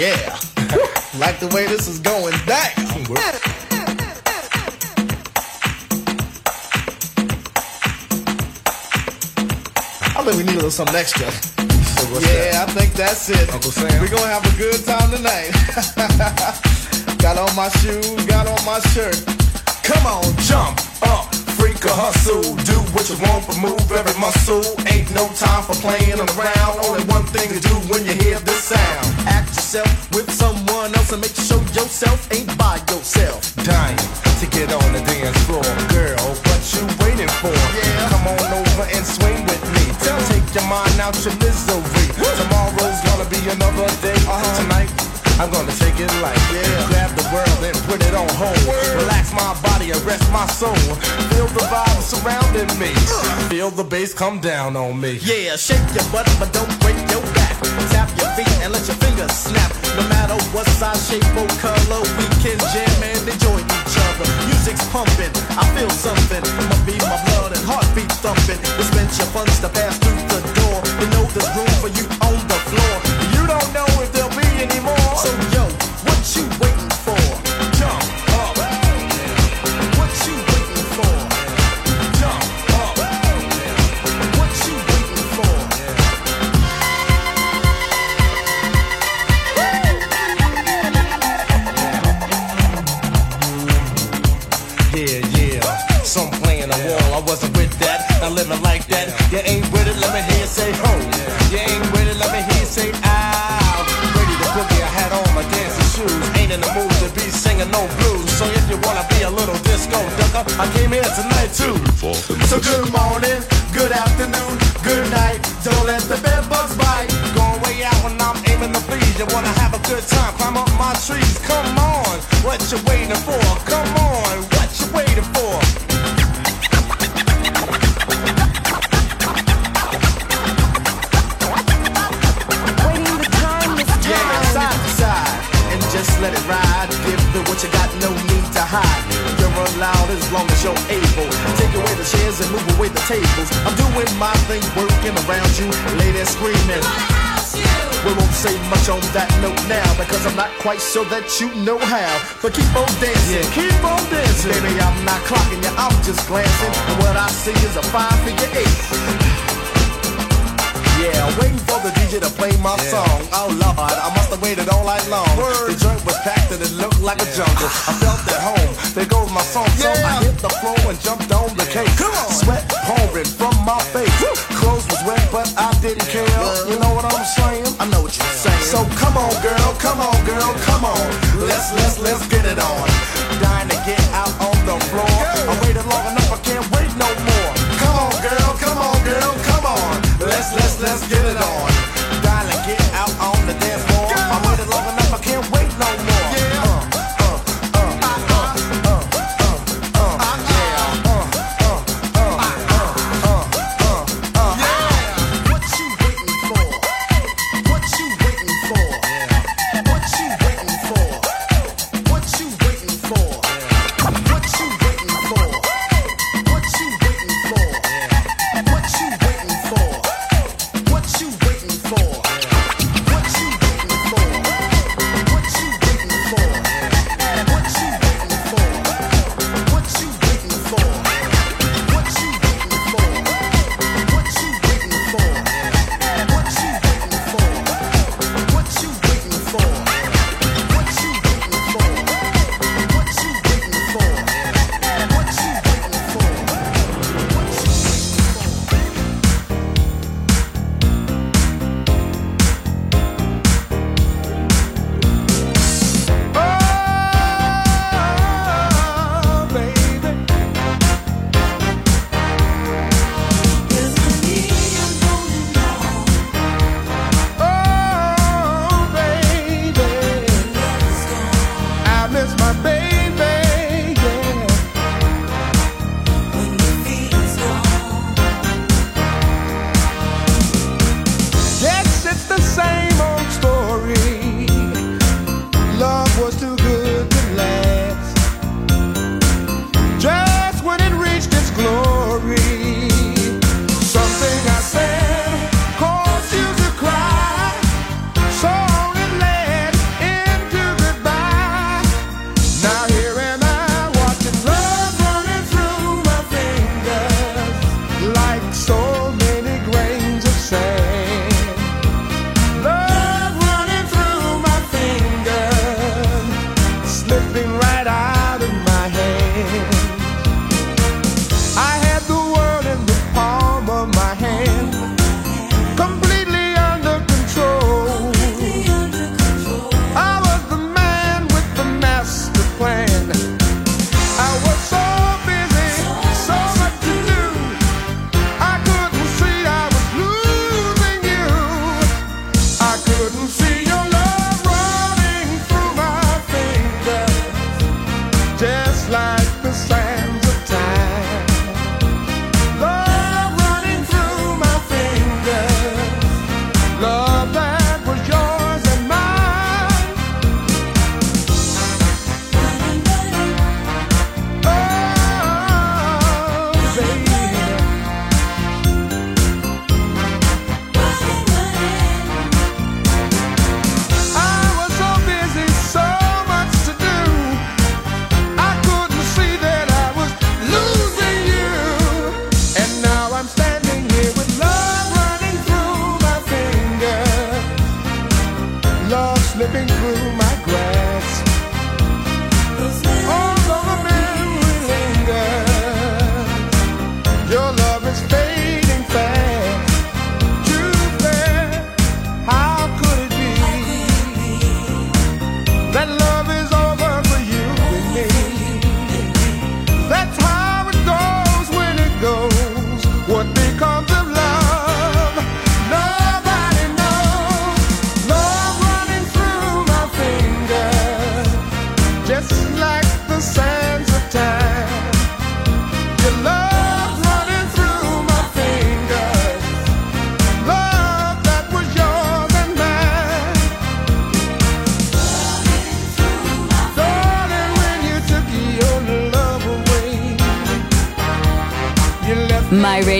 Yeah. like the way this is going down. I think we need a little something extra. yeah, I think that's it. Uncle Sam? We're gonna have a good time tonight. got on my shoes, got on my shirt. Come on, jump up, freak a hustle. Do what you want, but move every muscle. Ain't no time for playing around. Only one thing to do when you hear this sound. Act yourself with someone else and make sure yourself ain't by yourself. Dying to get on the dance floor, girl. What you waiting for? Yeah. Come on over and swing with me. Take your mind out your misery. Tomorrow's gonna be another day. Uh-huh. Tonight. I'm gonna take it like Yeah. Grab the world and put it on hold. Relax my body and rest my soul. Feel the vibe surrounding me. Uh. Feel the bass come down on me. Yeah, shake your butt, but don't break. Tap your feet and let your fingers snap. No matter what size, shape, or color, we can jam and enjoy each other. Music's pumping, I feel something. My beat, my blood, and heartbeat thumping. Dispense your funds to I'm not quite sure that you know how. But keep on dancing, keep on dancing. Baby, I'm not clocking you, I'm just glancing. And what I see is a five figure eight. Yeah, waiting for the DJ to play my song. Oh Lord, I must have waited all night long. The joint was packed and it looked like a jungle. I felt at home. There goes my song. So I hit the floor and jumped on the cake. Come on. Sweat pouring from my face. On, girl, come on, girl, come on. Let's let's let's get it on. Dying to get out on the floor. I waited long enough, I can't wait no more. Come on, girl, come on, girl, come on. Let's let's let's get it on.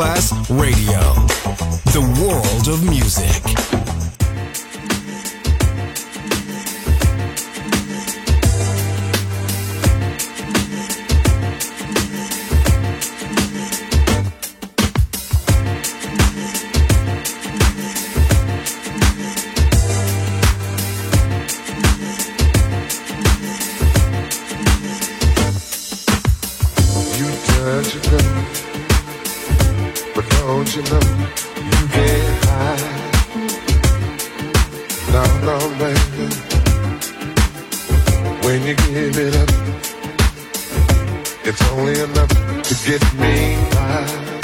Class Radio. It's only enough to get me by.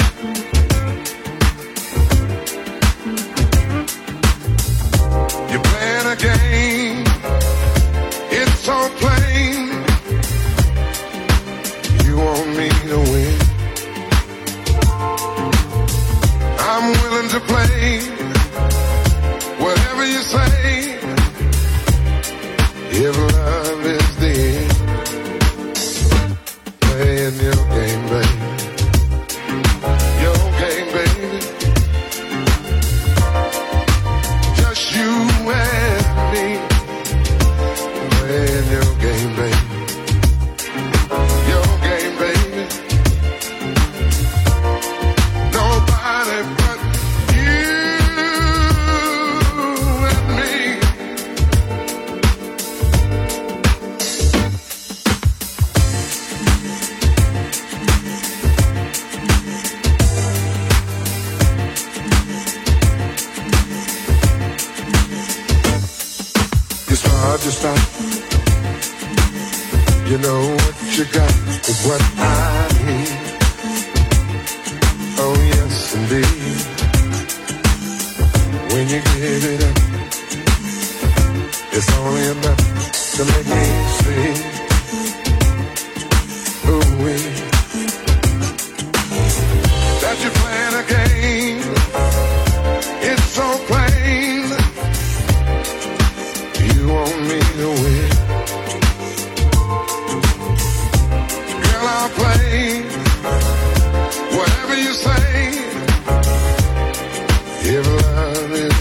love is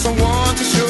someone to show